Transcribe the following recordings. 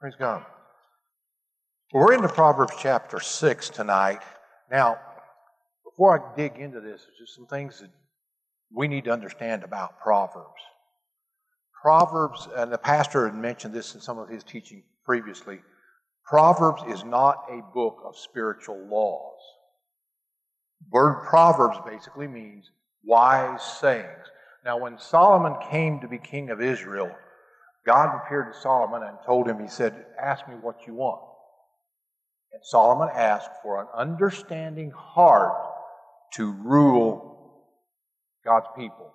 Praise God. We're into Proverbs chapter 6 tonight. Now, before I dig into this, there's just some things that we need to understand about Proverbs. Proverbs, and the pastor had mentioned this in some of his teaching previously, Proverbs is not a book of spiritual laws. Word Proverbs basically means wise sayings. Now, when Solomon came to be king of Israel, God appeared to Solomon and told him, He said, Ask me what you want. And Solomon asked for an understanding heart to rule God's people.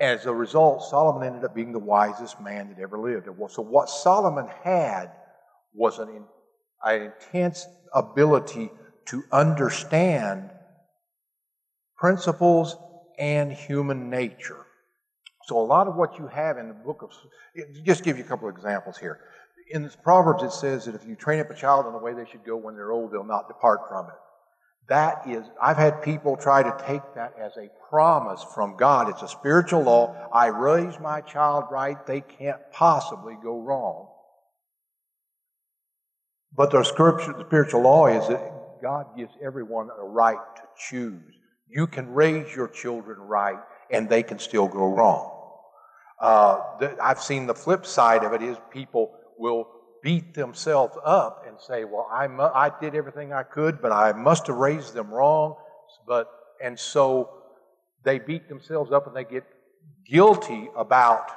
As a result, Solomon ended up being the wisest man that ever lived. So, what Solomon had was an, an intense ability to understand principles and human nature. So, a lot of what you have in the book of, just give you a couple of examples here in Proverbs, it says that if you train up a child in the way they should go when they're old, they'll not depart from it. That is, I've had people try to take that as a promise from God. It's a spiritual law. I raise my child right, they can't possibly go wrong. But the scripture, the spiritual law is that God gives everyone a right to choose. You can raise your children right, and they can still go wrong. Uh, I've seen the flip side of it is people will beat themselves up and say, "Well, I mu- I did everything I could, but I must have raised them wrong." But and so they beat themselves up and they get guilty about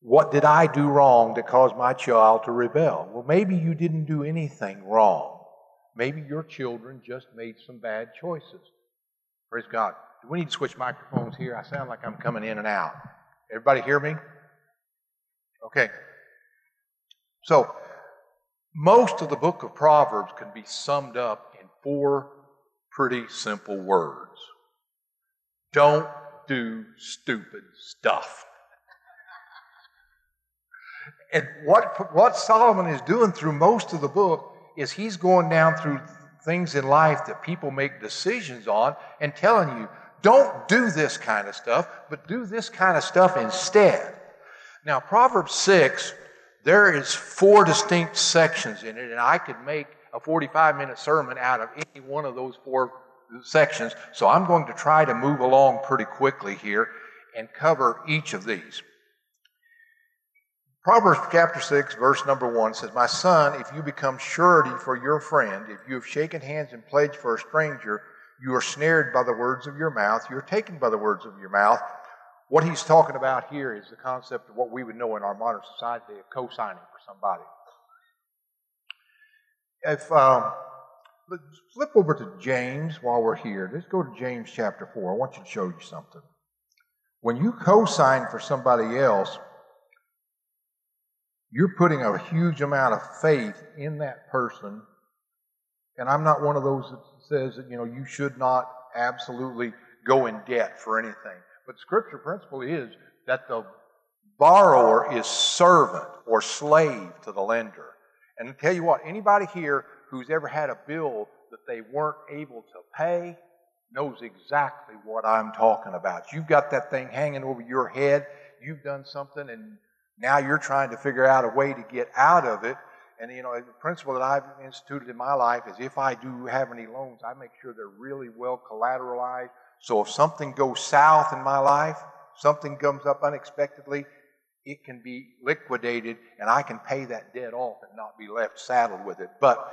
what did I do wrong to cause my child to rebel? Well, maybe you didn't do anything wrong. Maybe your children just made some bad choices. Praise God. We need to switch microphones here? I sound like I'm coming in and out. Everybody hear me? Okay. So, most of the book of Proverbs can be summed up in four pretty simple words Don't do stupid stuff. And what, what Solomon is doing through most of the book is he's going down through things in life that people make decisions on and telling you, don't do this kind of stuff, but do this kind of stuff instead. Now, Proverbs 6 there is four distinct sections in it, and I could make a 45 minute sermon out of any one of those four sections. So I'm going to try to move along pretty quickly here and cover each of these. Proverbs chapter 6, verse number 1 says, My son, if you become surety for your friend, if you have shaken hands and pledged for a stranger, you are snared by the words of your mouth, you are taken by the words of your mouth, what he's talking about here is the concept of what we would know in our modern society of co signing for somebody. If um, flip over to James while we're here, let's go to James chapter 4. I want you to show you something. When you co sign for somebody else, you're putting a huge amount of faith in that person. And I'm not one of those says that, you know, you should not absolutely go in debt for anything. But scripture principle is that the borrower is servant or slave to the lender. And to tell you what, anybody here who's ever had a bill that they weren't able to pay knows exactly what I'm talking about. You've got that thing hanging over your head, you've done something, and now you're trying to figure out a way to get out of it. And you know, the principle that I've instituted in my life is if I do have any loans, I make sure they're really well collateralized so if something goes south in my life, something comes up unexpectedly, it can be liquidated and I can pay that debt off and not be left saddled with it. But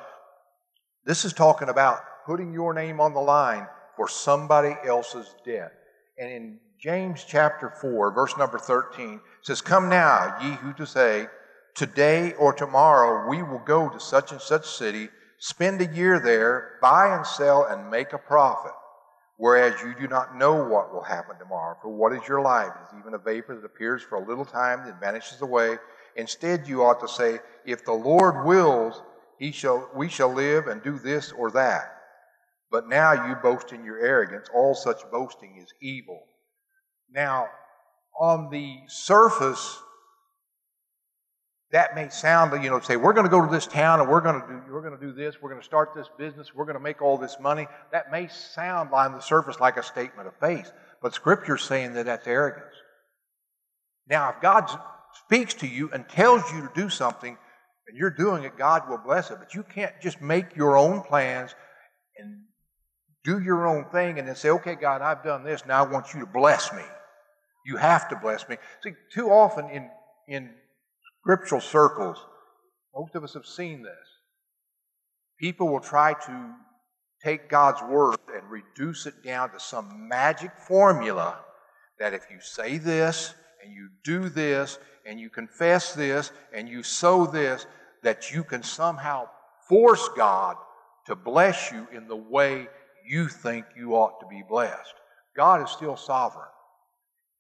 this is talking about putting your name on the line for somebody else's debt. And in James chapter 4, verse number 13, says, Come now, ye who to say, Today or tomorrow we will go to such and such city, spend a year there, buy and sell, and make a profit whereas you do not know what will happen tomorrow. For what is your life? It is even a vapor that appears for a little time, then vanishes away. Instead, you ought to say, If the Lord wills, he shall, we shall live and do this or that. But now you boast in your arrogance. All such boasting is evil. Now, on the surface, that may sound, you know, say, we're going to go to this town and we're going to do, we're going to do this, we're going to start this business, we're going to make all this money. That may sound on the surface like a statement of faith, but Scripture's saying that that's arrogance. Now, if God speaks to you and tells you to do something, and you're doing it, God will bless it. But you can't just make your own plans and do your own thing and then say, okay, God, I've done this. Now I want you to bless me. You have to bless me. See, too often in, in scriptural circles, most of us have seen this. People will try to take God's word and reduce it down to some magic formula that if you say this and you do this and you confess this and you sow this, that you can somehow force God to bless you in the way you think you ought to be blessed. God is still sovereign.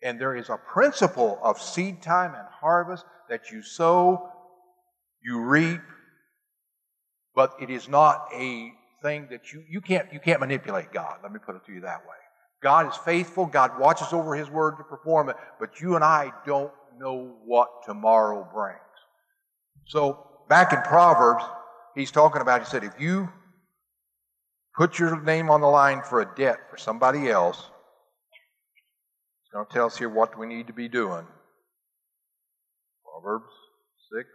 And there is a principle of seed time and harvest that you sow, you reap, but it is not a thing that you, you can't you can't manipulate God. Let me put it to you that way. God is faithful, God watches over his word to perform it, but you and I don't know what tomorrow brings. So back in Proverbs, he's talking about, he said, if you put your name on the line for a debt for somebody else, he's going to tell us here what we need to be doing. Proverbs 6.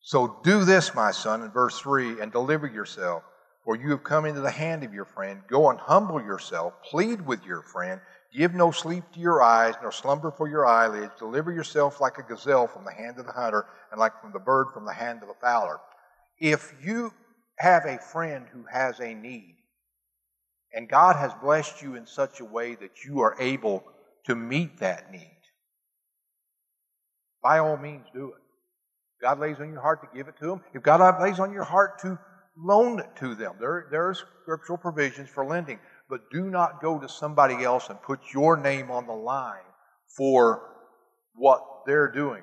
So do this, my son, in verse 3, and deliver yourself, for you have come into the hand of your friend. Go and humble yourself, plead with your friend. Give no sleep to your eyes, nor slumber for your eyelids. Deliver yourself like a gazelle from the hand of the hunter, and like from the bird from the hand of the fowler. If you have a friend who has a need, and God has blessed you in such a way that you are able to meet that need, by all means do it. If God lays on your heart to give it to them, if God lays on your heart to loan it to them, there, there are scriptural provisions for lending but do not go to somebody else and put your name on the line for what they're doing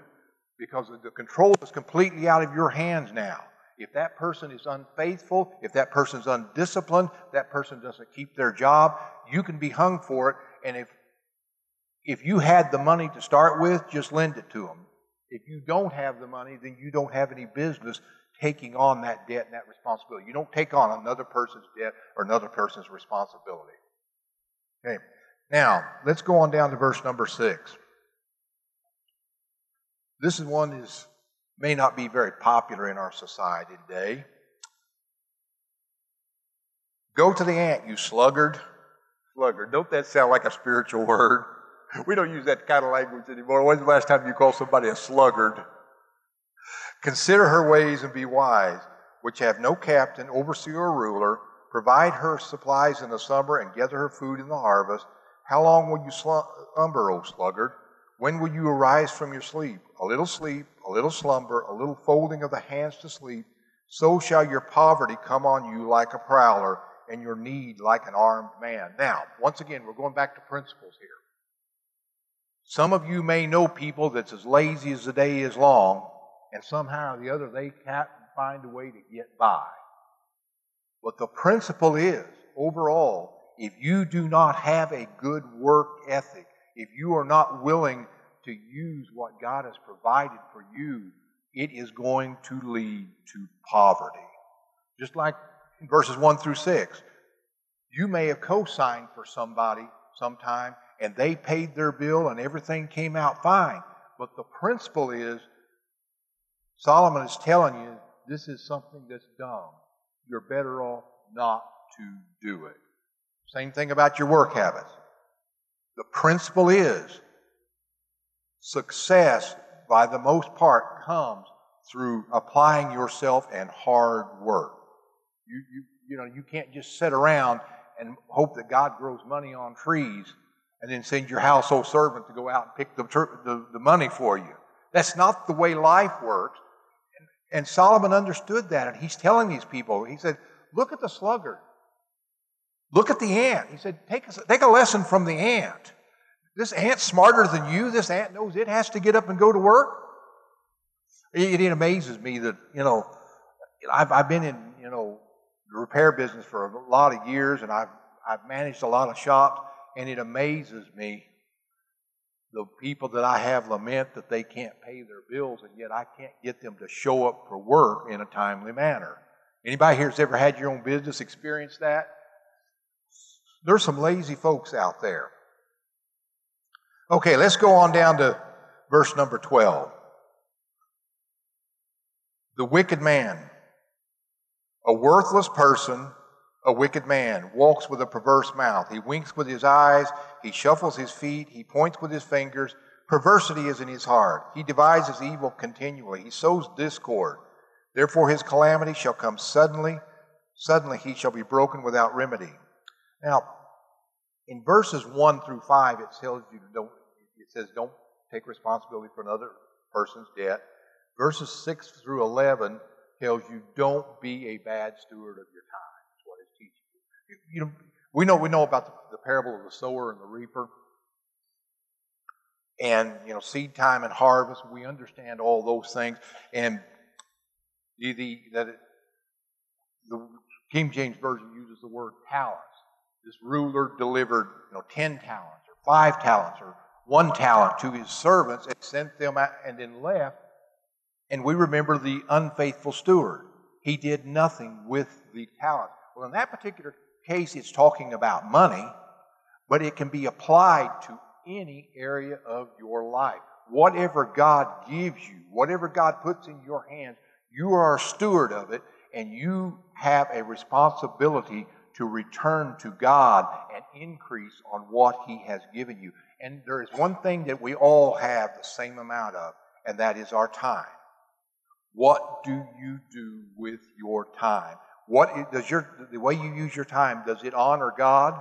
because the control is completely out of your hands now. If that person is unfaithful, if that person's undisciplined, that person doesn't keep their job, you can be hung for it. And if if you had the money to start with, just lend it to them. If you don't have the money, then you don't have any business taking on that debt and that responsibility. You don't take on another person's debt or another person's responsibility. Okay. Now, let's go on down to verse number six. This is one is may not be very popular in our society today. Go to the ant, you sluggard. Sluggard. Don't that sound like a spiritual word? We don't use that kind of language anymore. When's the last time you called somebody a sluggard? Consider her ways and be wise, which have no captain, overseer, or ruler. Provide her supplies in the summer and gather her food in the harvest. How long will you slumber, O sluggard? When will you arise from your sleep? A little sleep, a little slumber, a little folding of the hands to sleep. So shall your poverty come on you like a prowler, and your need like an armed man. Now, once again, we're going back to principles here. Some of you may know people that's as lazy as the day is long, and somehow or the other they can't find a way to get by. But the principle is, overall, if you do not have a good work ethic, if you are not willing to use what God has provided for you, it is going to lead to poverty. Just like in verses 1 through 6. You may have co signed for somebody sometime and they paid their bill and everything came out fine. But the principle is Solomon is telling you this is something that's dumb. You're better off not to do it. Same thing about your work habits. The principle is success, by the most part, comes through applying yourself and hard work. You, you, you know, you can't just sit around and hope that God grows money on trees and then send your household servant to go out and pick the, the, the money for you. That's not the way life works. And Solomon understood that, and he's telling these people, he said, Look at the sluggard. Look at the ant. He said, Take a, take a lesson from the ant. This ant's smarter than you. This ant knows it has to get up and go to work. It, it amazes me that, you know, I've, I've been in, you know, the repair business for a lot of years, and I've, I've managed a lot of shops, and it amazes me the people that I have lament that they can't pay their bills, and yet I can't get them to show up for work in a timely manner. Anybody here has ever had your own business experience that? There's some lazy folks out there. Okay, let's go on down to verse number 12. The wicked man, a worthless person, a wicked man, walks with a perverse mouth. He winks with his eyes, he shuffles his feet, he points with his fingers. Perversity is in his heart. He devises evil continually. He sows discord. Therefore his calamity shall come suddenly. Suddenly he shall be broken without remedy. Now, in verses 1 through 5, it tells you don't, it says don't take responsibility for another person's debt. Verses 6 through 11 tells you don't be a bad steward of your time. That's what it's teaching you. Know, we know we know about the, the parable of the sower and the reaper, and you know seed time and harvest. We understand all those things, and the, the that it, the King James version uses the word talents. This ruler delivered you know ten talents or five talents or one talent to his servants and sent them out and then left and we remember the unfaithful steward. He did nothing with the talent. Well, in that particular case, it's talking about money, but it can be applied to any area of your life. Whatever God gives you, whatever God puts in your hands, you are a steward of it, and you have a responsibility to return to God and increase on what He has given you. And there is one thing that we all have the same amount of, and that is our time. What do you do with your time? What does your the way you use your time does it honor God?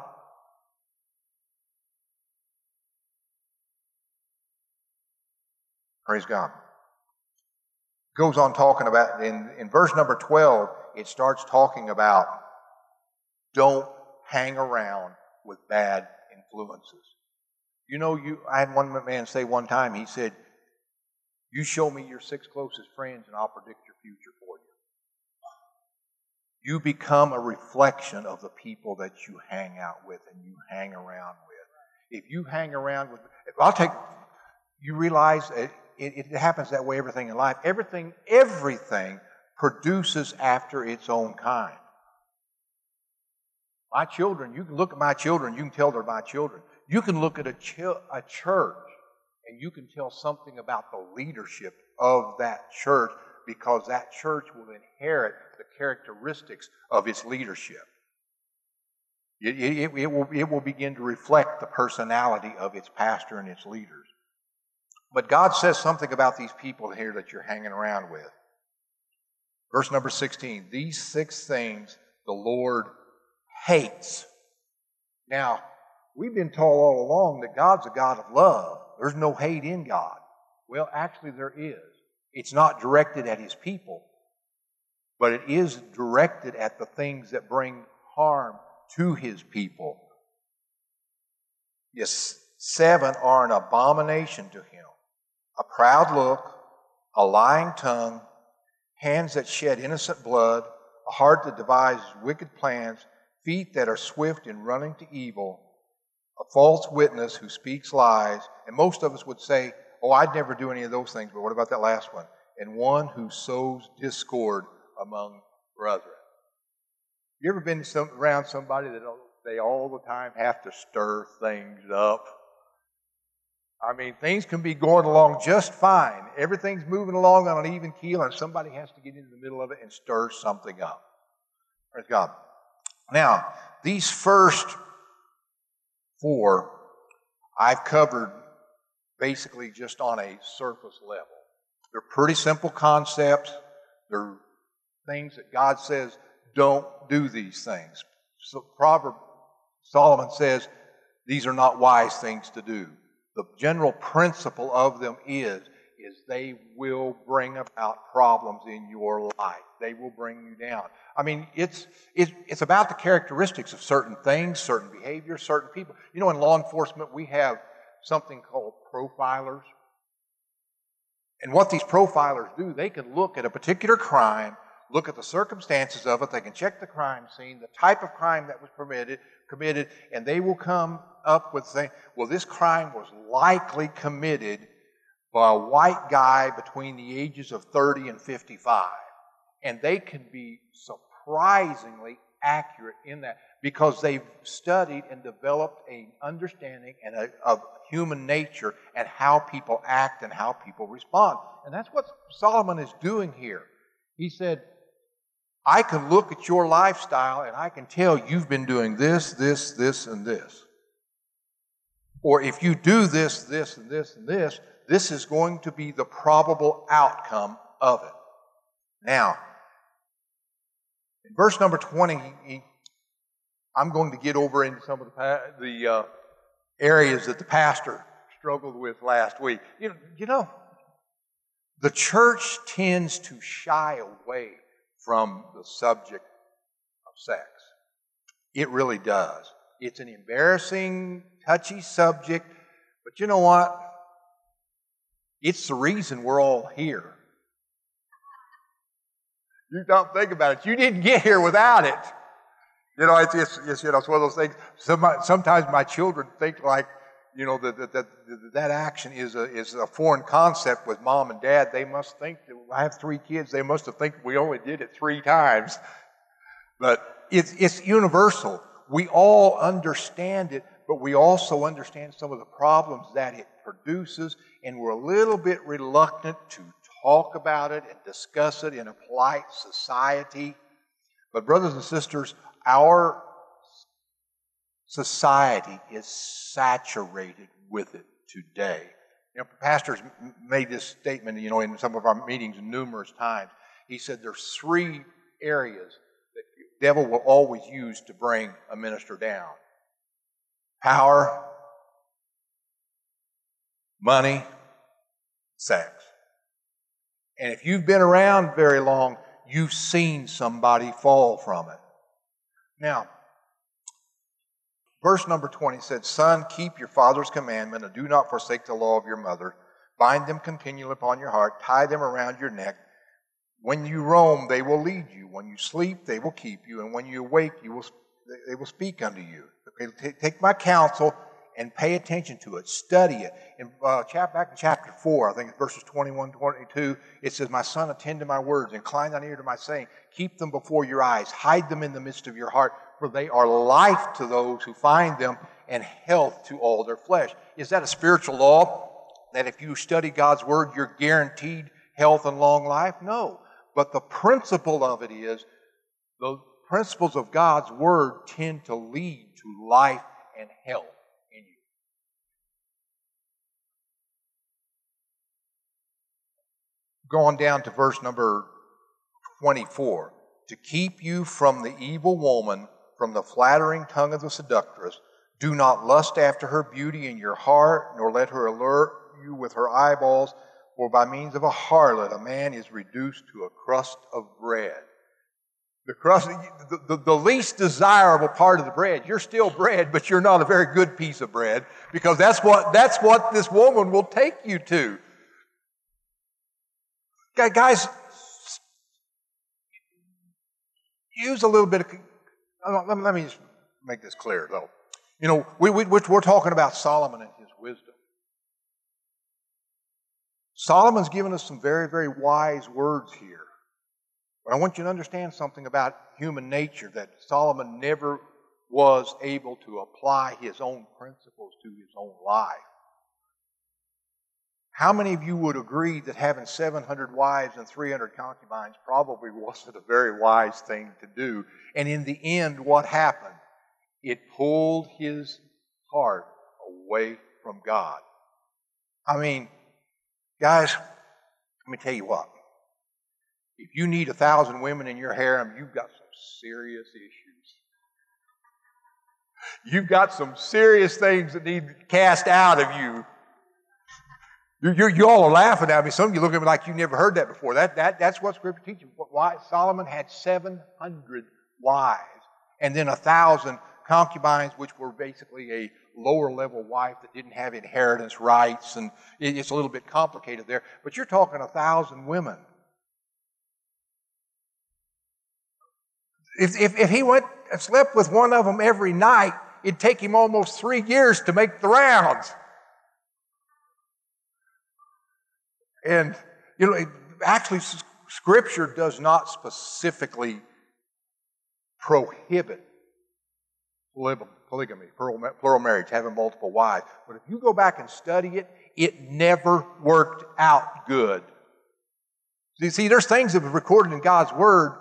Praise God. Goes on talking about in, in verse number 12, it starts talking about don't hang around with bad influences. You know, you I had one man say one time, he said, you show me your six closest friends, and I'll predict your future for you. You become a reflection of the people that you hang out with and you hang around with. If you hang around with, I'll take, you realize it, it, it happens that way, everything in life. Everything, everything produces after its own kind. My children, you can look at my children, you can tell they're my children. You can look at a, ch- a church and you can tell something about the leadership of that church because that church will inherit the characteristics of its leadership. It, it, it, will, it will begin to reflect the personality of its pastor and its leaders. But God says something about these people here that you're hanging around with. Verse number 16 These six things the Lord hates. Now, we've been told all along that God's a God of love. There's no hate in God. Well, actually, there is. It's not directed at his people, but it is directed at the things that bring harm to his people. Yes, seven are an abomination to him a proud look, a lying tongue, hands that shed innocent blood, a heart that devises wicked plans, feet that are swift in running to evil a false witness who speaks lies, and most of us would say, Oh, I'd never do any of those things, but what about that last one? And one who sows discord among brethren. You ever been some, around somebody that they all the time have to stir things up? I mean, things can be going along just fine. Everything's moving along on an even keel, and somebody has to get into the middle of it and stir something up. Praise God. Now, these first four, I've covered basically just on a surface level. They're pretty simple concepts. They're things that God says, don't do these things. So Proverb Solomon says, these are not wise things to do. The general principle of them is is they will bring about problems in your life. They will bring you down. I mean, it's, it's, it's about the characteristics of certain things, certain behaviors, certain people. You know, in law enforcement, we have something called profilers. And what these profilers do, they can look at a particular crime, look at the circumstances of it, they can check the crime scene, the type of crime that was permitted, committed, and they will come up with saying, well, this crime was likely committed by a white guy between the ages of 30 and 55. And they can be surprisingly accurate in that. because they've studied and developed an understanding and a, of human nature and how people act and how people respond. And that's what Solomon is doing here. He said, I can look at your lifestyle and I can tell you've been doing this, this, this, and this. Or if you do this, this, and this, and this, this is going to be the probable outcome of it. Now, in verse number 20, I'm going to get over into some of the, the uh, areas that the pastor struggled with last week. You you know, the church tends to shy away from the subject of sex. It really does. It's an embarrassing, touchy subject, but you know what? It's the reason we're all here. You don't think about it. You didn't get here without it. You know, it's, it's, it's you know, it's one of those things. Sometimes my children think like, you know, that, that, that, action is a, is a foreign concept with mom and dad. They must think that I have three kids. They must have think we only did it three times. But it's, it's universal. We all understand it, but we also understand some of the problems that it produces, and we're a little bit reluctant to talk about it and discuss it in a polite society. But, brothers and sisters, our Society is saturated with it today. You know, pastors made this statement, you know, in some of our meetings numerous times. He said there's three areas that the devil will always use to bring a minister down. Power, money, sex. And if you've been around very long, you've seen somebody fall from it. Now, Verse number 20 said, Son, keep your father's commandment and do not forsake the law of your mother. Bind them continually upon your heart, tie them around your neck. When you roam, they will lead you. When you sleep, they will keep you. And when you awake, you will, they will speak unto you. Okay, take my counsel and pay attention to it. Study it. In uh, back in chapter 4, I think it's verses 21 22, it says, My son, attend to my words, incline thine ear to my saying, keep them before your eyes, hide them in the midst of your heart for they are life to those who find them and health to all their flesh. Is that a spiritual law? That if you study God's Word, you're guaranteed health and long life? No. But the principle of it is the principles of God's Word tend to lead to life and health in you. Going down to verse number 24. To keep you from the evil woman from the flattering tongue of the seductress. Do not lust after her beauty in your heart, nor let her allure you with her eyeballs, for by means of a harlot a man is reduced to a crust of bread. The crust, the, the, the, least desirable part of the bread. You're still bread, but you're not a very good piece of bread because that's what, that's what this woman will take you to. Guys, use a little bit of let me just make this clear, though. You know, we, we, we're talking about Solomon and his wisdom. Solomon's given us some very, very wise words here. But I want you to understand something about human nature that Solomon never was able to apply his own principles to his own life. How many of you would agree that having 700 wives and 300 concubines probably wasn't a very wise thing to do? And in the end, what happened? It pulled his heart away from God. I mean, guys, let me tell you what. If you need a thousand women in your harem, you've got some serious issues. You've got some serious things that need cast out of you you, you, you all are laughing at me. Some of you look at me like you never heard that before. That, that, that's what Scripture teaches. Why Solomon had 700 wives and then a thousand concubines, which were basically a lower level wife that didn't have inheritance rights, and it's a little bit complicated there. But you're talking a thousand women. If, if, if he went and slept with one of them every night, it'd take him almost three years to make the rounds. And, you know, actually, Scripture does not specifically prohibit polygamy, plural marriage, having multiple wives. But if you go back and study it, it never worked out good. You see, there's things that were recorded in God's Word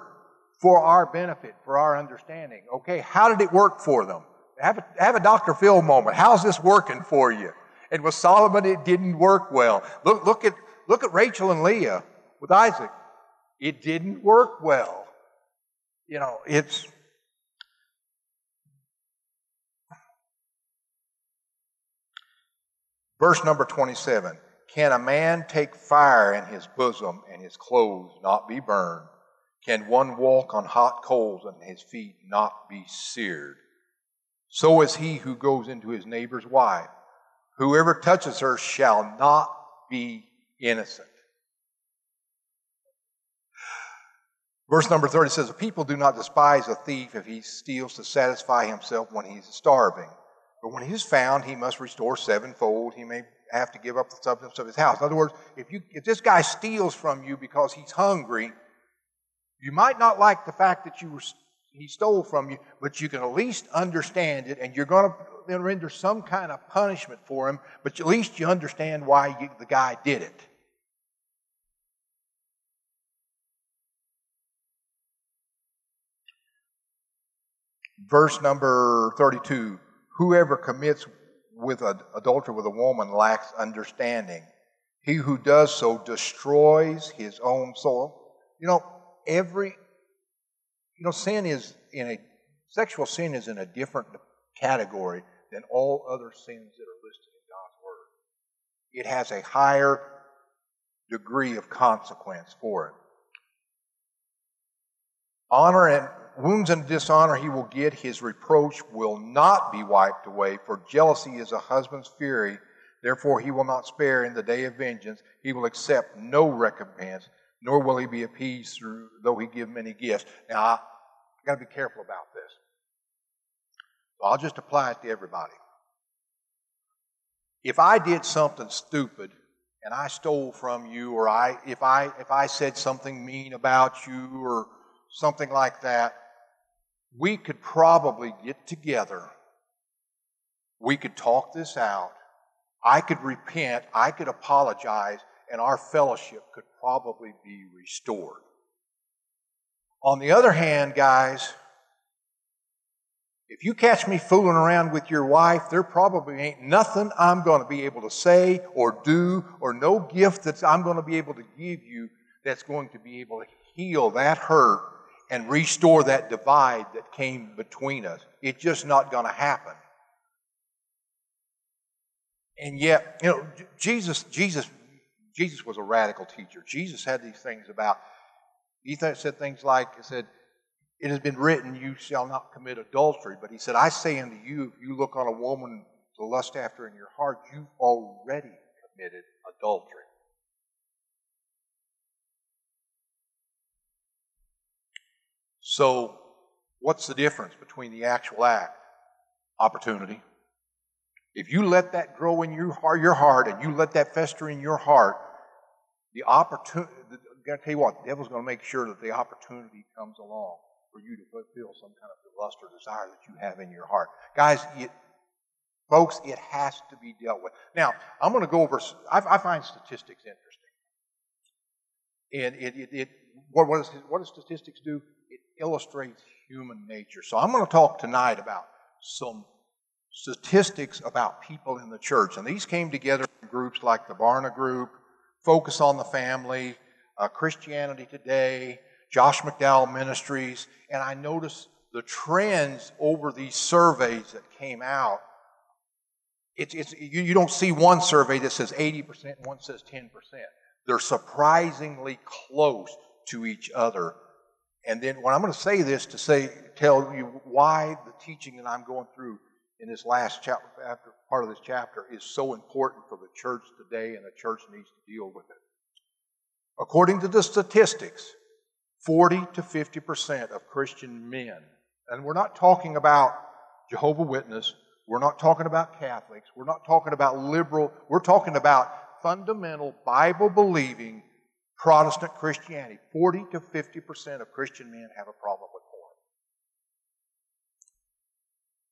for our benefit, for our understanding. Okay, how did it work for them? Have a, have a Dr. Phil moment. How's this working for you? And with Solomon, it didn't work well. Look, look, at, look at Rachel and Leah with Isaac. It didn't work well. You know, it's. Verse number 27 Can a man take fire in his bosom and his clothes not be burned? Can one walk on hot coals and his feet not be seared? So is he who goes into his neighbor's wife. Whoever touches her shall not be innocent. Verse number 30 says, The People do not despise a thief if he steals to satisfy himself when he's starving. But when he is found, he must restore sevenfold. He may have to give up the substance of his house. In other words, if, you, if this guy steals from you because he's hungry, you might not like the fact that you were, he stole from you, but you can at least understand it, and you're going to render some kind of punishment for him, but at least you understand why you, the guy did it. Verse number 32 Whoever commits with adultery with a woman lacks understanding. He who does so destroys his own soul. You know, every, you know, sin is in a, sexual sin is in a different category than all other sins that are listed in God's Word. It has a higher degree of consequence for it. Honor and wounds and dishonor he will get, his reproach will not be wiped away, for jealousy is a husband's fury. Therefore, he will not spare in the day of vengeance. He will accept no recompense, nor will he be appeased through, though he give many gifts. Now, I, got to be careful about this. I'll just apply it to everybody. If I did something stupid and I stole from you, or I, if I, if I said something mean about you, or something like that, we could probably get together. We could talk this out. I could repent. I could apologize, and our fellowship could probably be restored. On the other hand, guys, if you catch me fooling around with your wife, there probably ain't nothing I'm going to be able to say or do or no gift that I'm going to be able to give you that's going to be able to heal that hurt and restore that divide that came between us. It's just not going to happen. And yet, you know, Jesus, Jesus, Jesus was a radical teacher. Jesus had these things about. He said things like, "He said, it has been written, you shall not commit adultery." But he said, "I say unto you, if you look on a woman to lust after in your heart, you've already committed adultery." So, what's the difference between the actual act? Opportunity. If you let that grow in your heart, and you let that fester in your heart, the opportunity, I gotta tell you what, the devil's gonna make sure that the opportunity comes along for you to fulfill some kind of lust or desire that you have in your heart. Guys, it, folks, it has to be dealt with. Now, I'm gonna go over, I, I find statistics interesting. And it, it, it what, what, is, what does statistics do? Illustrates human nature. So I'm going to talk tonight about some statistics about people in the church. And these came together in groups like the Barna Group, Focus on the Family, uh, Christianity Today, Josh McDowell Ministries, and I noticed the trends over these surveys that came out. It's, it's, you, you don't see one survey that says 80% and one says 10%. They're surprisingly close to each other and then when I'm going to say this to say, tell you why the teaching that I'm going through in this last chapter, after part of this chapter is so important for the church today and the church needs to deal with it. According to the statistics, 40 to 50% of Christian men, and we're not talking about Jehovah Witness, we're not talking about Catholics, we're not talking about liberal, we're talking about fundamental Bible believing Protestant Christianity, 40 to 50% of Christian men have a problem with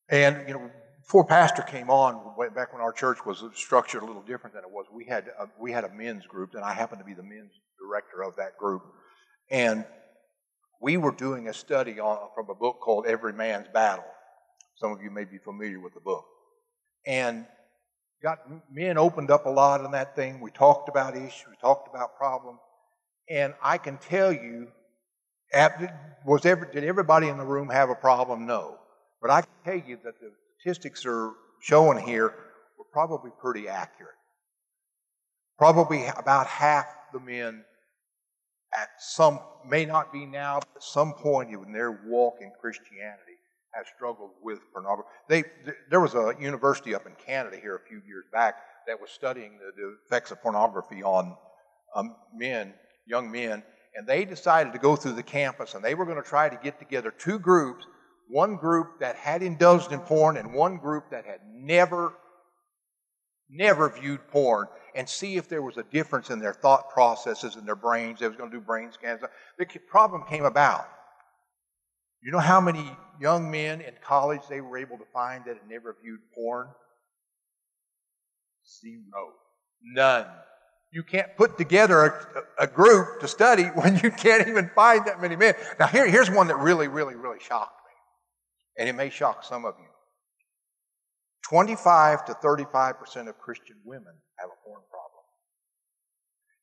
porn. And, you know, before Pastor came on, back when our church was structured a little different than it was, we had a, we had a men's group, and I happened to be the men's director of that group. And we were doing a study on, from a book called Every Man's Battle. Some of you may be familiar with the book. And got men opened up a lot in that thing. We talked about issues, we talked about problems. And I can tell you, was ever, did everybody in the room have a problem? No. But I can tell you that the statistics are showing here were probably pretty accurate. Probably about half the men at some, may not be now, but at some point in their walk in Christianity have struggled with pornography. They, there was a university up in Canada here a few years back that was studying the, the effects of pornography on um, men, young men, and they decided to go through the campus and they were going to try to get together two groups one group that had indulged in porn and one group that had never, never viewed porn and see if there was a difference in their thought processes in their brains. They was going to do brain scans. The problem came about. You know how many young men in college they were able to find that had never viewed porn? Zero. None. You can't put together a, a, group to study when you can't even find that many men. Now, here, here's one that really, really, really shocked me, and it may shock some of you. 25 to 35% of Christian women have a porn problem.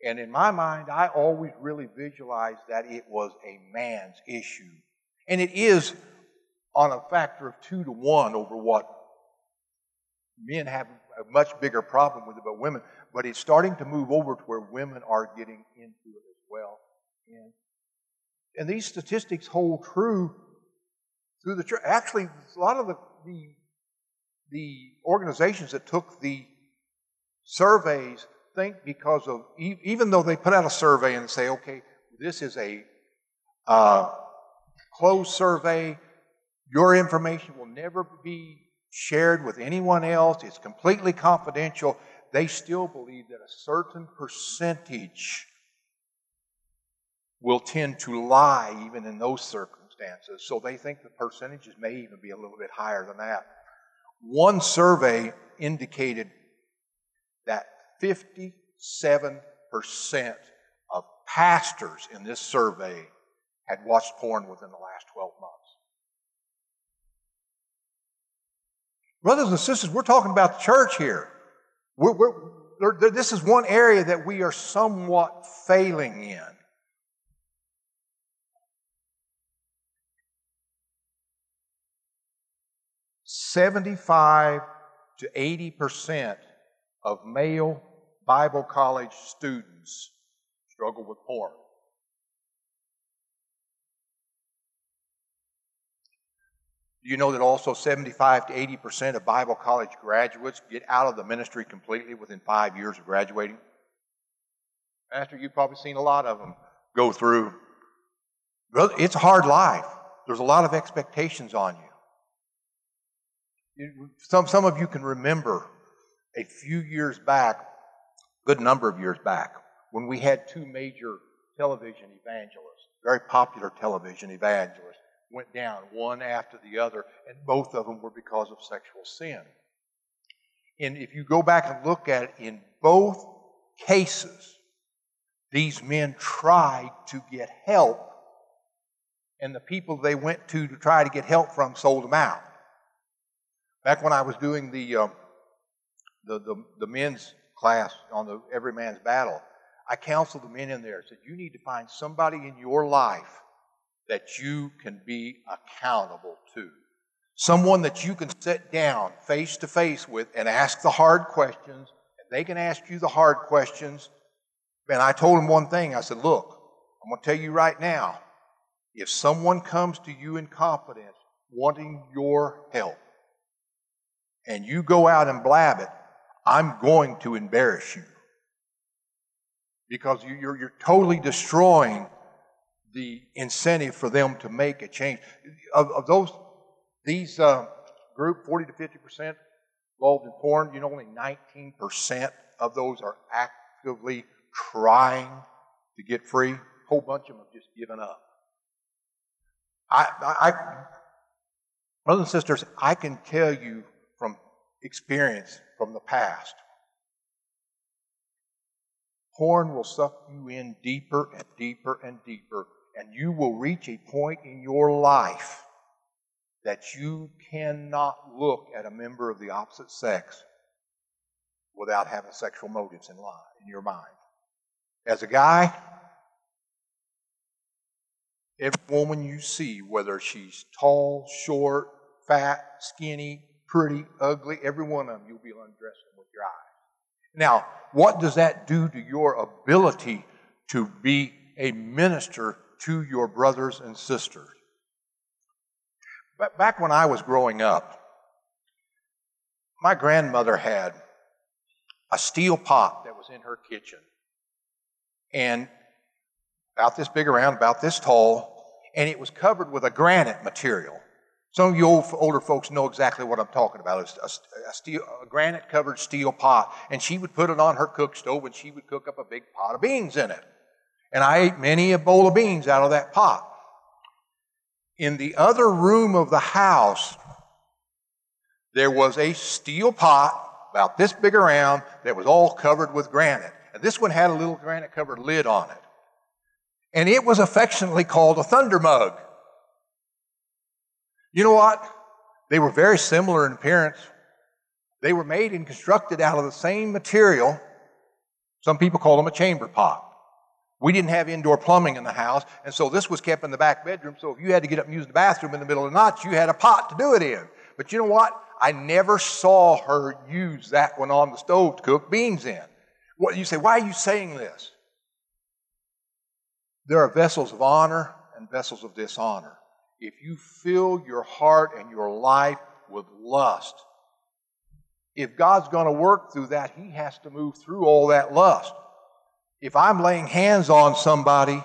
And in my mind, I always really visualized that it was a man's issue. And it is on a factor of two to one over what men have a much bigger problem with it, but women. But it's starting to move over to where women are getting into it as well. And, and these statistics hold true through the church. Actually, a lot of the, the, the organizations that took the surveys think because of, even though they put out a survey and say, okay, this is a uh, closed survey, your information will never be shared with anyone else, it's completely confidential, they still believe that a certain percentage will tend to lie even in those circumstances so they think the percentages may even be a little bit higher than that. One survey indicated that 57% of pastors in this survey had watched porn within the last 12 months. Brothers and sisters, we're talking about the church here. We're, we're, this is one area that we are somewhat failing in. 75 to 80% of male Bible college students struggle with porn. Do you know that also 75 to 80% of Bible college graduates get out of the ministry completely within five years of graduating? Pastor, you've probably seen a lot of them go through. It's a hard life. There's a lot of expectations on you. Some, some of you can remember a few years back, a good number of years back, when we had two major television evangelists, very popular television evangelists, went down one after the other, and both of them were because of sexual sin. And if you go back and look at it, in both cases, these men tried to get help, and the people they went to to try to get help from sold them out. Back when I was doing the, uh, the, the, the, men's class on the Every Man's Battle, I counseled the men in there. said, You need to find somebody in your life that you can be accountable to. Someone that you can sit down face to face with and ask the hard questions, and they can ask you the hard questions. And I told them one thing I said, Look, I'm going to tell you right now if someone comes to you in confidence wanting your help, and you go out and blab it, I'm going to embarrass you. Because you're, you're totally destroying the incentive for them to make a change. Of, of those, these uh, group, 40 to 50% involved in porn, you know, only 19% of those are actively trying to get free. A whole bunch of them have just given up. I, I, Brothers and sisters, I can tell you from experience from the past, porn will suck you in deeper and deeper and deeper, and you will reach a point in your life that you cannot look at a member of the opposite sex without having sexual motives in, line, in your mind. As a guy, every woman you see, whether she's tall, short, fat, skinny, pretty, ugly, every one of them, you'll be undressing with your eyes. Now, what does that do to your ability to be a minister to your brothers and sisters? But back when I was growing up, my grandmother had a steel pot that was in her kitchen. And about this big around, about this tall, and it was covered with a granite material. Some of you old, older folks know exactly what I'm talking about. It's a, a, steel, a granite covered steel pot. And she would put it on her cook stove and she would cook up a big pot of beans in it. And I ate many a bowl of beans out of that pot. In the other room of the house, there was a steel pot about this big around that was all covered with granite. And this one had a little granite covered lid on it. And it was affectionately called a thunder mug. You know what? They were very similar in appearance. They were made and constructed out of the same material. Some people call them a chamber pot. We didn't have indoor plumbing in the house, and so this was kept in the back bedroom. So if you had to get up and use the bathroom in the middle of the night, you had a pot to do it in. But you know what? I never saw her use that one on the stove to cook beans in. What you say, why are you saying this? There are vessels of honor and vessels of dishonor if you fill your heart and your life with lust, if God's going to work through that, He has to move through all that lust. If I'm laying hands on somebody,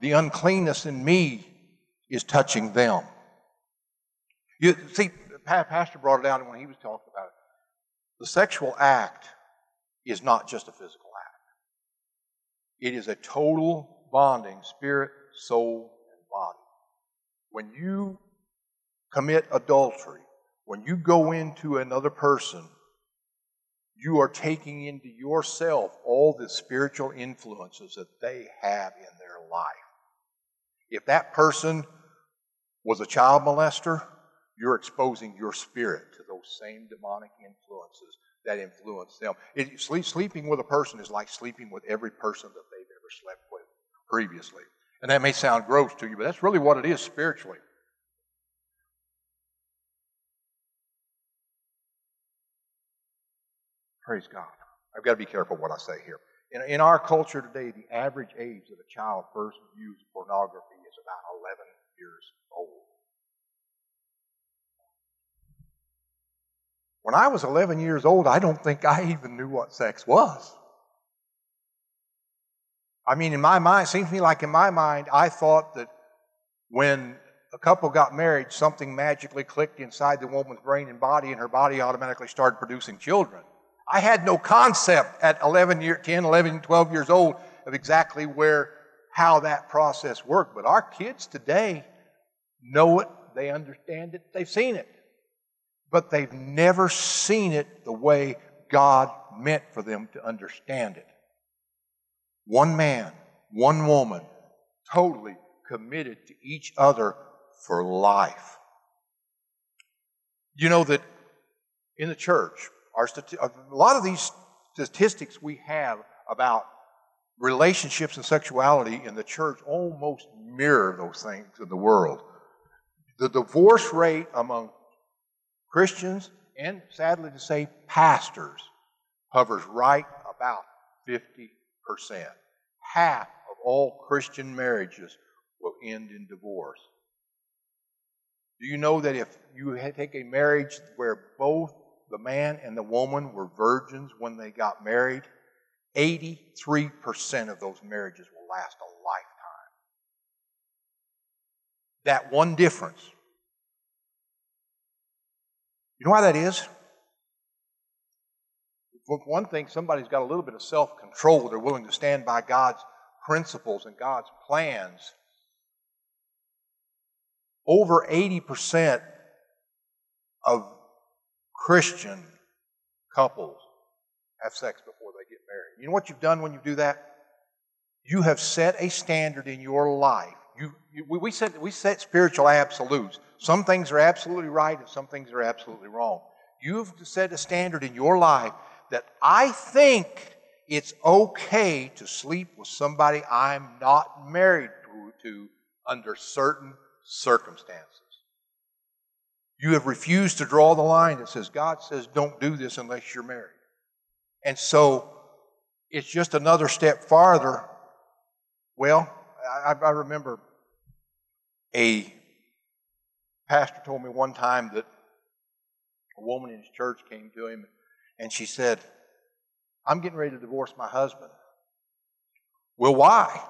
the uncleanness in me is touching them. You see, Pastor brought it out when he was talking about it. The sexual act is not just a physical act. It is a total bonding, spirit, soul, and body. When you commit adultery, when you go into another person, you are taking into yourself all the spiritual influences that they have in their life. If that person was a child molester, you're exposing your spirit to those same demonic influences that influence them. It, sleep, sleeping with a person is like sleeping with every person that they've ever slept with previously. And that may sound gross to you, but that's really what it is spiritually. Praise God. I've got to be careful what I say here. In, in our culture today, the average age that a child first views pornography is about 11 years old. When I was 11 years old, I don't think I even knew what sex was. I mean, in my mind, it seems to me like in my mind, I thought that when a couple got married, something magically clicked inside the woman's brain and body, and her body automatically started producing children. I had no concept at 11 year, 10, 11, 12 years old of exactly where, how that process worked. But our kids today know it, they understand it, they've seen it. But they've never seen it the way God meant for them to understand it. One man, one woman, totally committed to each other for life. You know that in the church, our stati- a lot of these statistics we have about relationships and sexuality in the church almost mirror those things in the world. The divorce rate among Christians and sadly to say pastors hovers right about 50 percent. Half of all Christian marriages will end in divorce. Do you know that if you take a marriage where both the man and the woman were virgins when they got married, 83% of those marriages will last a lifetime. That one difference. You know why that is? For one thing, somebody's got a little bit of self control. They're willing to stand by God's principles and God's plans. Over 80% of Christian couples have sex before they get married. You know what you've done when you do that? You have set a standard in your life. You, you, we, set, we set spiritual absolutes. Some things are absolutely right and some things are absolutely wrong. You've set a standard in your life that I think it's okay to sleep with somebody I'm not married to, to under certain circumstances. You have refused to draw the line that says, God says, don't do this unless you're married. And so it's just another step farther. Well, I, I remember a pastor told me one time that a woman in his church came to him and she said, I'm getting ready to divorce my husband. Well, why?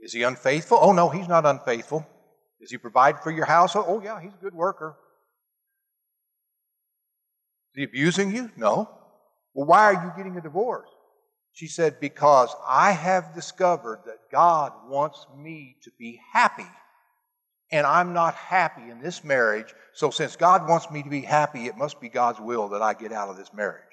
Is he unfaithful? Oh, no, he's not unfaithful. Does he provide for your household? Oh, yeah, he's a good worker. Is he abusing you? No. Well, why are you getting a divorce? She said, Because I have discovered that God wants me to be happy. And I'm not happy in this marriage. So, since God wants me to be happy, it must be God's will that I get out of this marriage.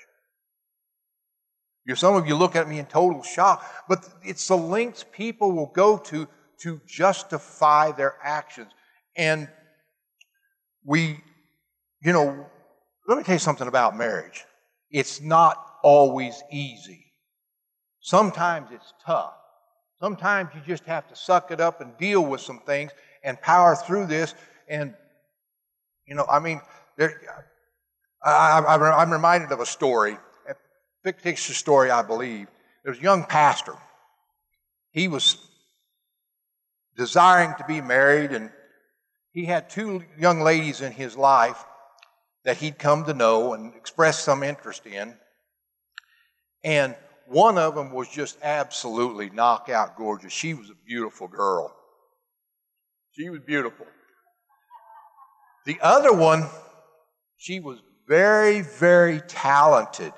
Some of you look at me in total shock, but it's the lengths people will go to to justify their actions. And we, you know, let me tell you something about marriage. It's not always easy. Sometimes it's tough. Sometimes you just have to suck it up and deal with some things and power through this. And, you know, I mean, there, I, am reminded of a story, a fictitious story, I believe. There was a young pastor. He was desiring to be married, and he had two young ladies in his life that he'd come to know and express some interest in. And one of them was just absolutely knockout gorgeous. She was a beautiful girl. She was beautiful. The other one, she was very, very talented.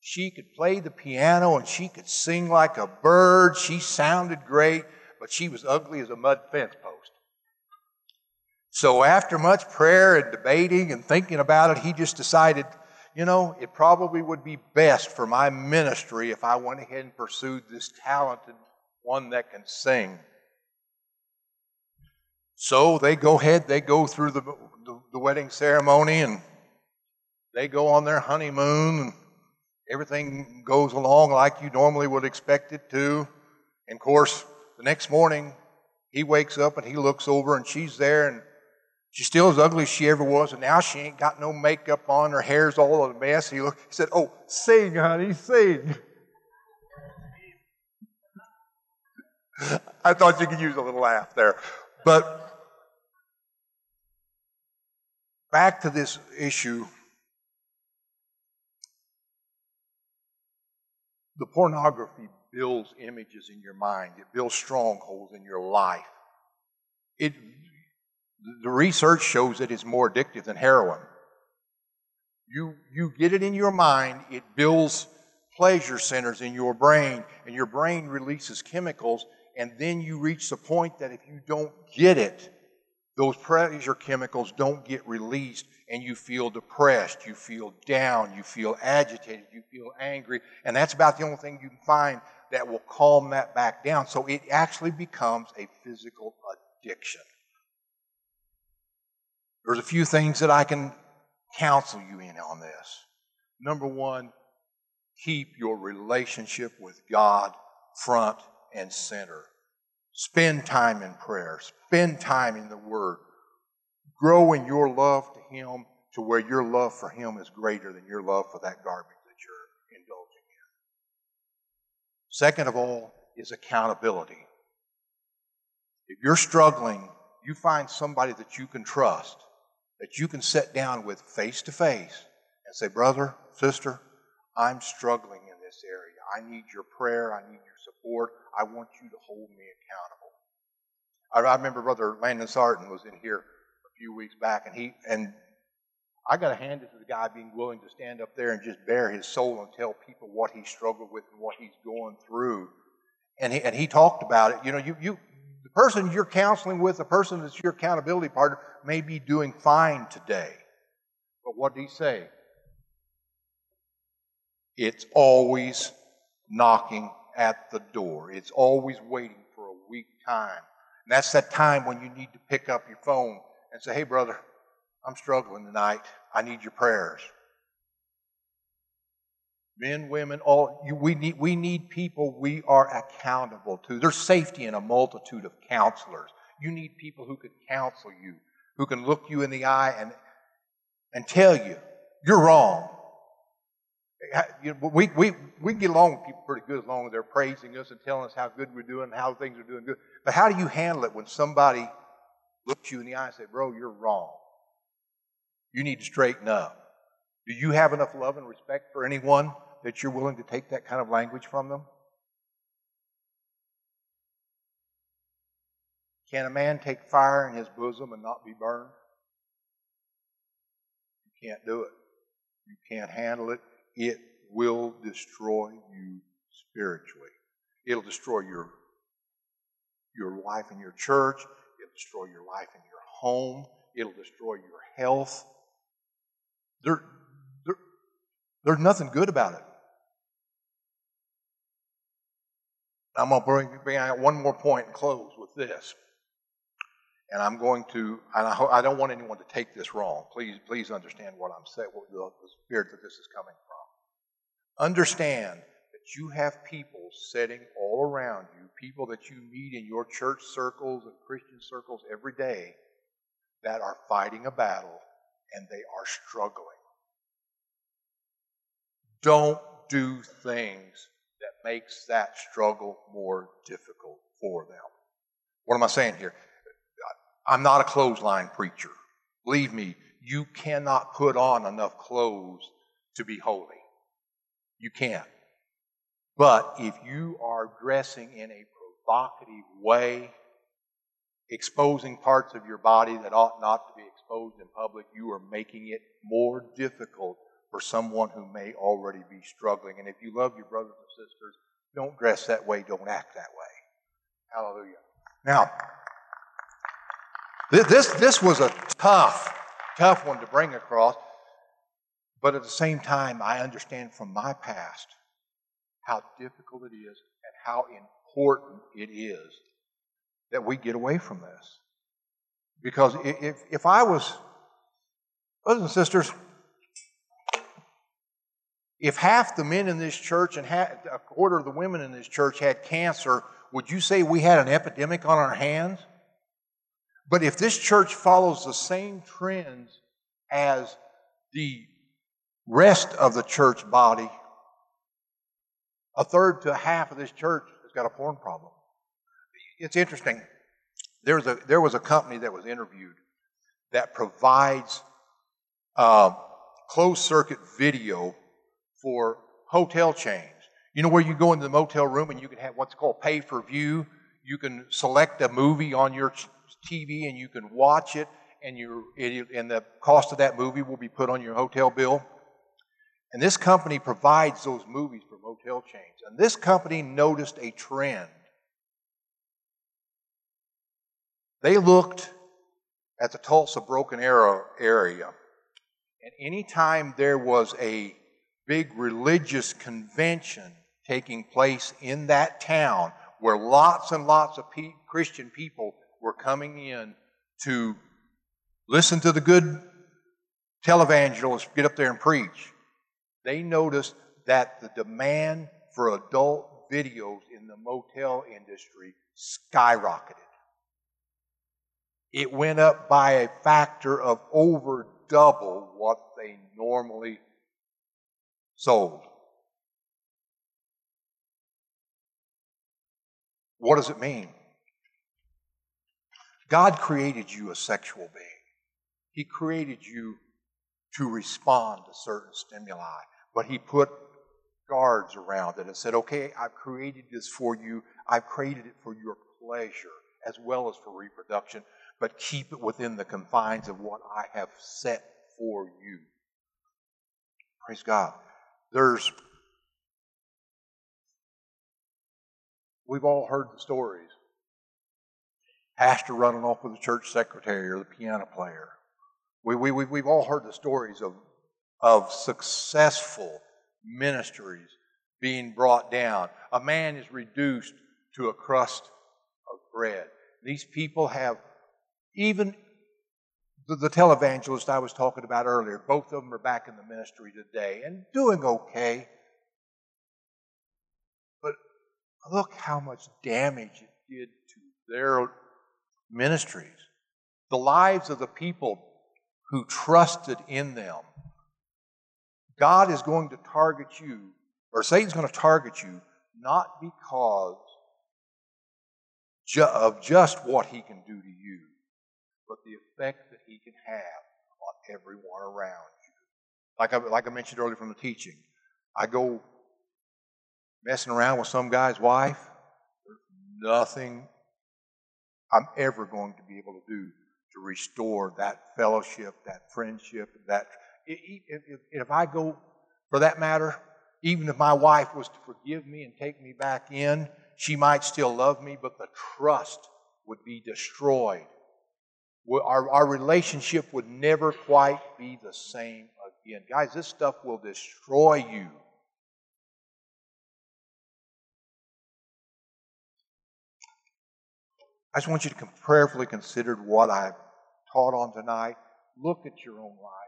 She could play the piano and she could sing like a bird. She sounded great but she was ugly as a mud fence post. So after much prayer and debating and thinking about it, he just decided, you know, it probably would be best for my ministry if I went ahead and pursued this talented one that can sing. So they go ahead, they go through the, the, the wedding ceremony and they go on their honeymoon and everything goes along like you normally would expect it to. And of course, the next morning, he wakes up and he looks over and she's there and she's still as ugly as she ever was, and now she ain't got no makeup on. Her hair's all a mess. He, looked, he said, Oh, sing, honey, sing. I thought you could use a little laugh there. But back to this issue the pornography builds images in your mind, it builds strongholds in your life. It, the research shows that it's more addictive than heroin. You, you get it in your mind, it builds pleasure centers in your brain, and your brain releases chemicals, and then you reach the point that if you don't get it, those pleasure chemicals don't get released, and you feel depressed, you feel down, you feel agitated, you feel angry, and that's about the only thing you can find that will calm that back down. So it actually becomes a physical addiction. There's a few things that I can counsel you in on this. Number one, keep your relationship with God front and center. Spend time in prayer. Spend time in the Word. Grow in your love to Him to where your love for Him is greater than your love for that garbage. Second of all is accountability. If you're struggling, you find somebody that you can trust, that you can sit down with face to face and say, Brother, sister, I'm struggling in this area. I need your prayer. I need your support. I want you to hold me accountable. I, I remember Brother Landon Sarton was in here a few weeks back, and he and I got to hand it to the guy being willing to stand up there and just bare his soul and tell people what he struggled with and what he's going through. And he, and he talked about it. You know, you, you, the person you're counseling with, the person that's your accountability partner, may be doing fine today. But what did he say? It's always knocking at the door. It's always waiting for a weak time. And that's that time when you need to pick up your phone and say, hey, brother, I'm struggling tonight. I need your prayers. Men, women, all you, we need we need people we are accountable to. There's safety in a multitude of counselors. You need people who can counsel you, who can look you in the eye and and tell you you're wrong. We, we, we get along with people pretty good as long as they're praising us and telling us how good we're doing how things are doing good. But how do you handle it when somebody looks you in the eye and says, Bro, you're wrong? You need to straighten up. Do you have enough love and respect for anyone that you're willing to take that kind of language from them? Can a man take fire in his bosom and not be burned? You can't do it. You can't handle it. It will destroy you spiritually. It'll destroy your, your life in your church. It'll destroy your life in your home. It'll destroy your health. There, there, there's nothing good about it. I'm going to bring, bring out one more point and close with this. And I'm going to, and I, I, don't want anyone to take this wrong. Please, please understand what I'm saying, what the, the spirit that this is coming from. Understand that you have people sitting all around you, people that you meet in your church circles and Christian circles every day, that are fighting a battle and they are struggling. Don't do things that makes that struggle more difficult for them. What am I saying here? I'm not a clothesline preacher. Believe me, you cannot put on enough clothes to be holy. You can't. But if you are dressing in a provocative way, exposing parts of your body that ought not to be exposed in public, you are making it more difficult for someone who may already be struggling. And if you love your brothers and sisters, don't dress that way, don't act that way. Hallelujah. Now, this, this was a tough, tough one to bring across, but at the same time, I understand from my past how difficult it is and how important it is that we get away from this. Because if, if I was, brothers and sisters, if half the men in this church and a quarter of the women in this church had cancer, would you say we had an epidemic on our hands? But if this church follows the same trends as the rest of the church body, a third to a half of this church has got a porn problem. It's interesting. There was a, there was a company that was interviewed that provides uh, closed circuit video for hotel chains. You know where you go into the motel room and you can have what's called pay per view. You can select a movie on your TV and you can watch it, and you and the cost of that movie will be put on your hotel bill. And this company provides those movies for motel chains. And this company noticed a trend. They looked at the Tulsa Broken Arrow area, and anytime there was a big religious convention taking place in that town where lots and lots of pe- Christian people were coming in to listen to the good televangelists get up there and preach. They noticed that the demand for adult videos in the motel industry skyrocketed. It went up by a factor of over double what they normally sold. What does it mean? God created you a sexual being. He created you to respond to certain stimuli, but He put guards around it and said, okay, I've created this for you. I've created it for your pleasure as well as for reproduction, but keep it within the confines of what I have set for you. Praise God. There's, we've all heard the stories pastor running off with the church secretary or the piano player. We, we, we, we've all heard the stories of, of successful ministries being brought down. A man is reduced to a crust of bread. These people have, even the, the televangelist I was talking about earlier, both of them are back in the ministry today and doing okay. But look how much damage it did to their ministries. The lives of the people who trusted in them. God is going to target you, or Satan's going to target you, not because of just what he can do to you, but the effect that he can have on everyone around you. Like I, like I mentioned earlier from the teaching, I go messing around with some guy's wife. There's nothing I'm ever going to be able to do to restore that fellowship, that friendship, that. If, if, if I go, for that matter, even if my wife was to forgive me and take me back in, she might still love me, but the trust would be destroyed. Our, our relationship would never quite be the same again. Guys, this stuff will destroy you. I just want you to prayerfully consider what I've taught on tonight. Look at your own life.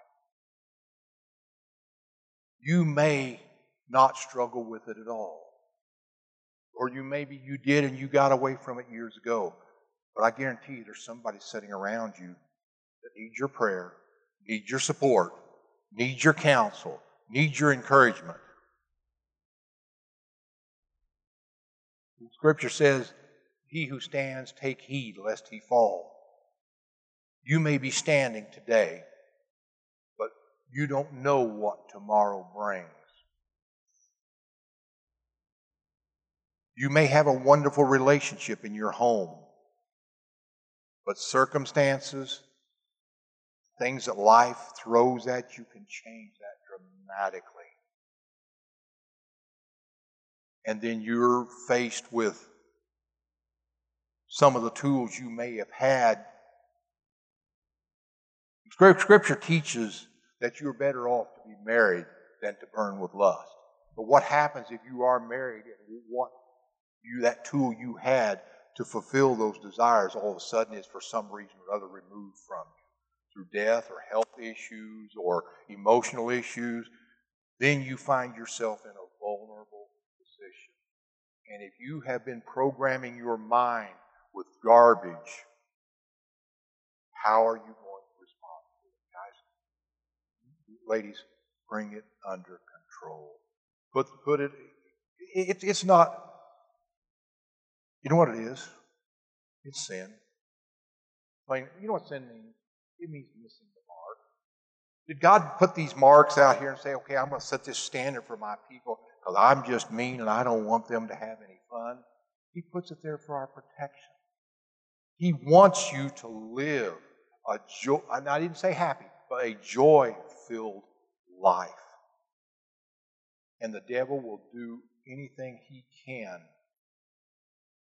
You may not struggle with it at all. Or you maybe you did and you got away from it years ago. But I guarantee you there's somebody sitting around you that needs your prayer, needs your support, needs your counsel, needs your encouragement. Scripture says he who stands, take heed lest he fall. You may be standing today, but you don't know what tomorrow brings. You may have a wonderful relationship in your home, but circumstances, things that life throws at you can change that dramatically. And then you're faced with some of the tools you may have had. Scripture teaches that you're better off to be married than to burn with lust. But what happens if you are married and what you that tool you had to fulfill those desires all of a sudden is for some reason or other removed from you through death or health issues or emotional issues, then you find yourself in a vulnerable position. And if you have been programming your mind with garbage, how are you going to respond to it, guys? Ladies, bring it under control. Put, put it, it, it's not, you know what it is? It's sin. Plain, you know what sin means? It means missing the mark. Did God put these marks out here and say, okay, I'm going to set this standard for my people because I'm just mean and I don't want them to have any fun? He puts it there for our protection. He wants you to live a joy, I didn't say happy, but a joy filled life. And the devil will do anything he can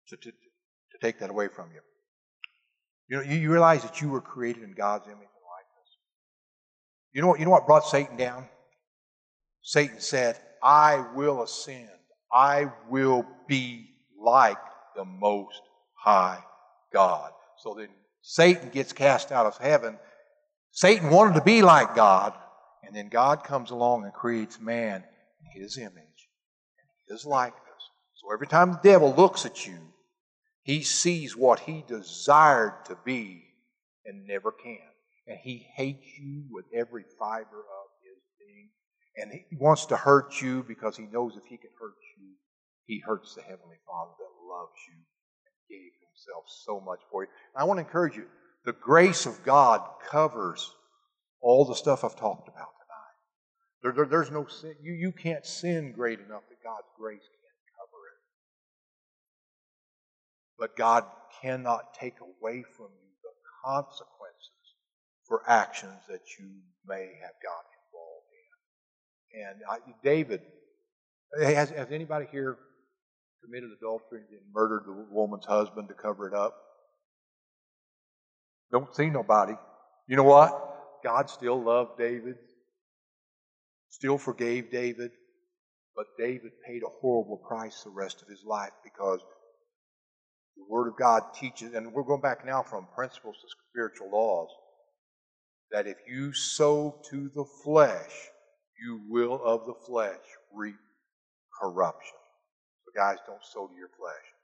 to, to, to take that away from you. You know, you, you realize that you were created in God's image and likeness. You know what, you know what brought Satan down? Satan said, I will ascend. I will be like the Most High God. So then Satan gets cast out of heaven. Satan wanted to be like God, and then God comes along and creates man in his image and his likeness. So every time the devil looks at you, he sees what he desired to be and never can. And he hates you with every fiber of his being. And he wants to hurt you because he knows if he can hurt you, he hurts the Heavenly Father that loves you and gave himself so much for you. And I want to encourage you the grace of God covers all the stuff I've talked about tonight. There, there, there's no sin. You, you can't sin great enough that God's grace But God cannot take away from you the consequences for actions that you may have got involved in. And I, David, has, has anybody here committed adultery and murdered the woman's husband to cover it up? Don't see nobody. You know what? God still loved David, still forgave David, but David paid a horrible price the rest of his life because the Word of God teaches, and we're going back now from principles to spiritual laws, that if you sow to the flesh, you will of the flesh reap corruption. So, guys, don't sow to your flesh.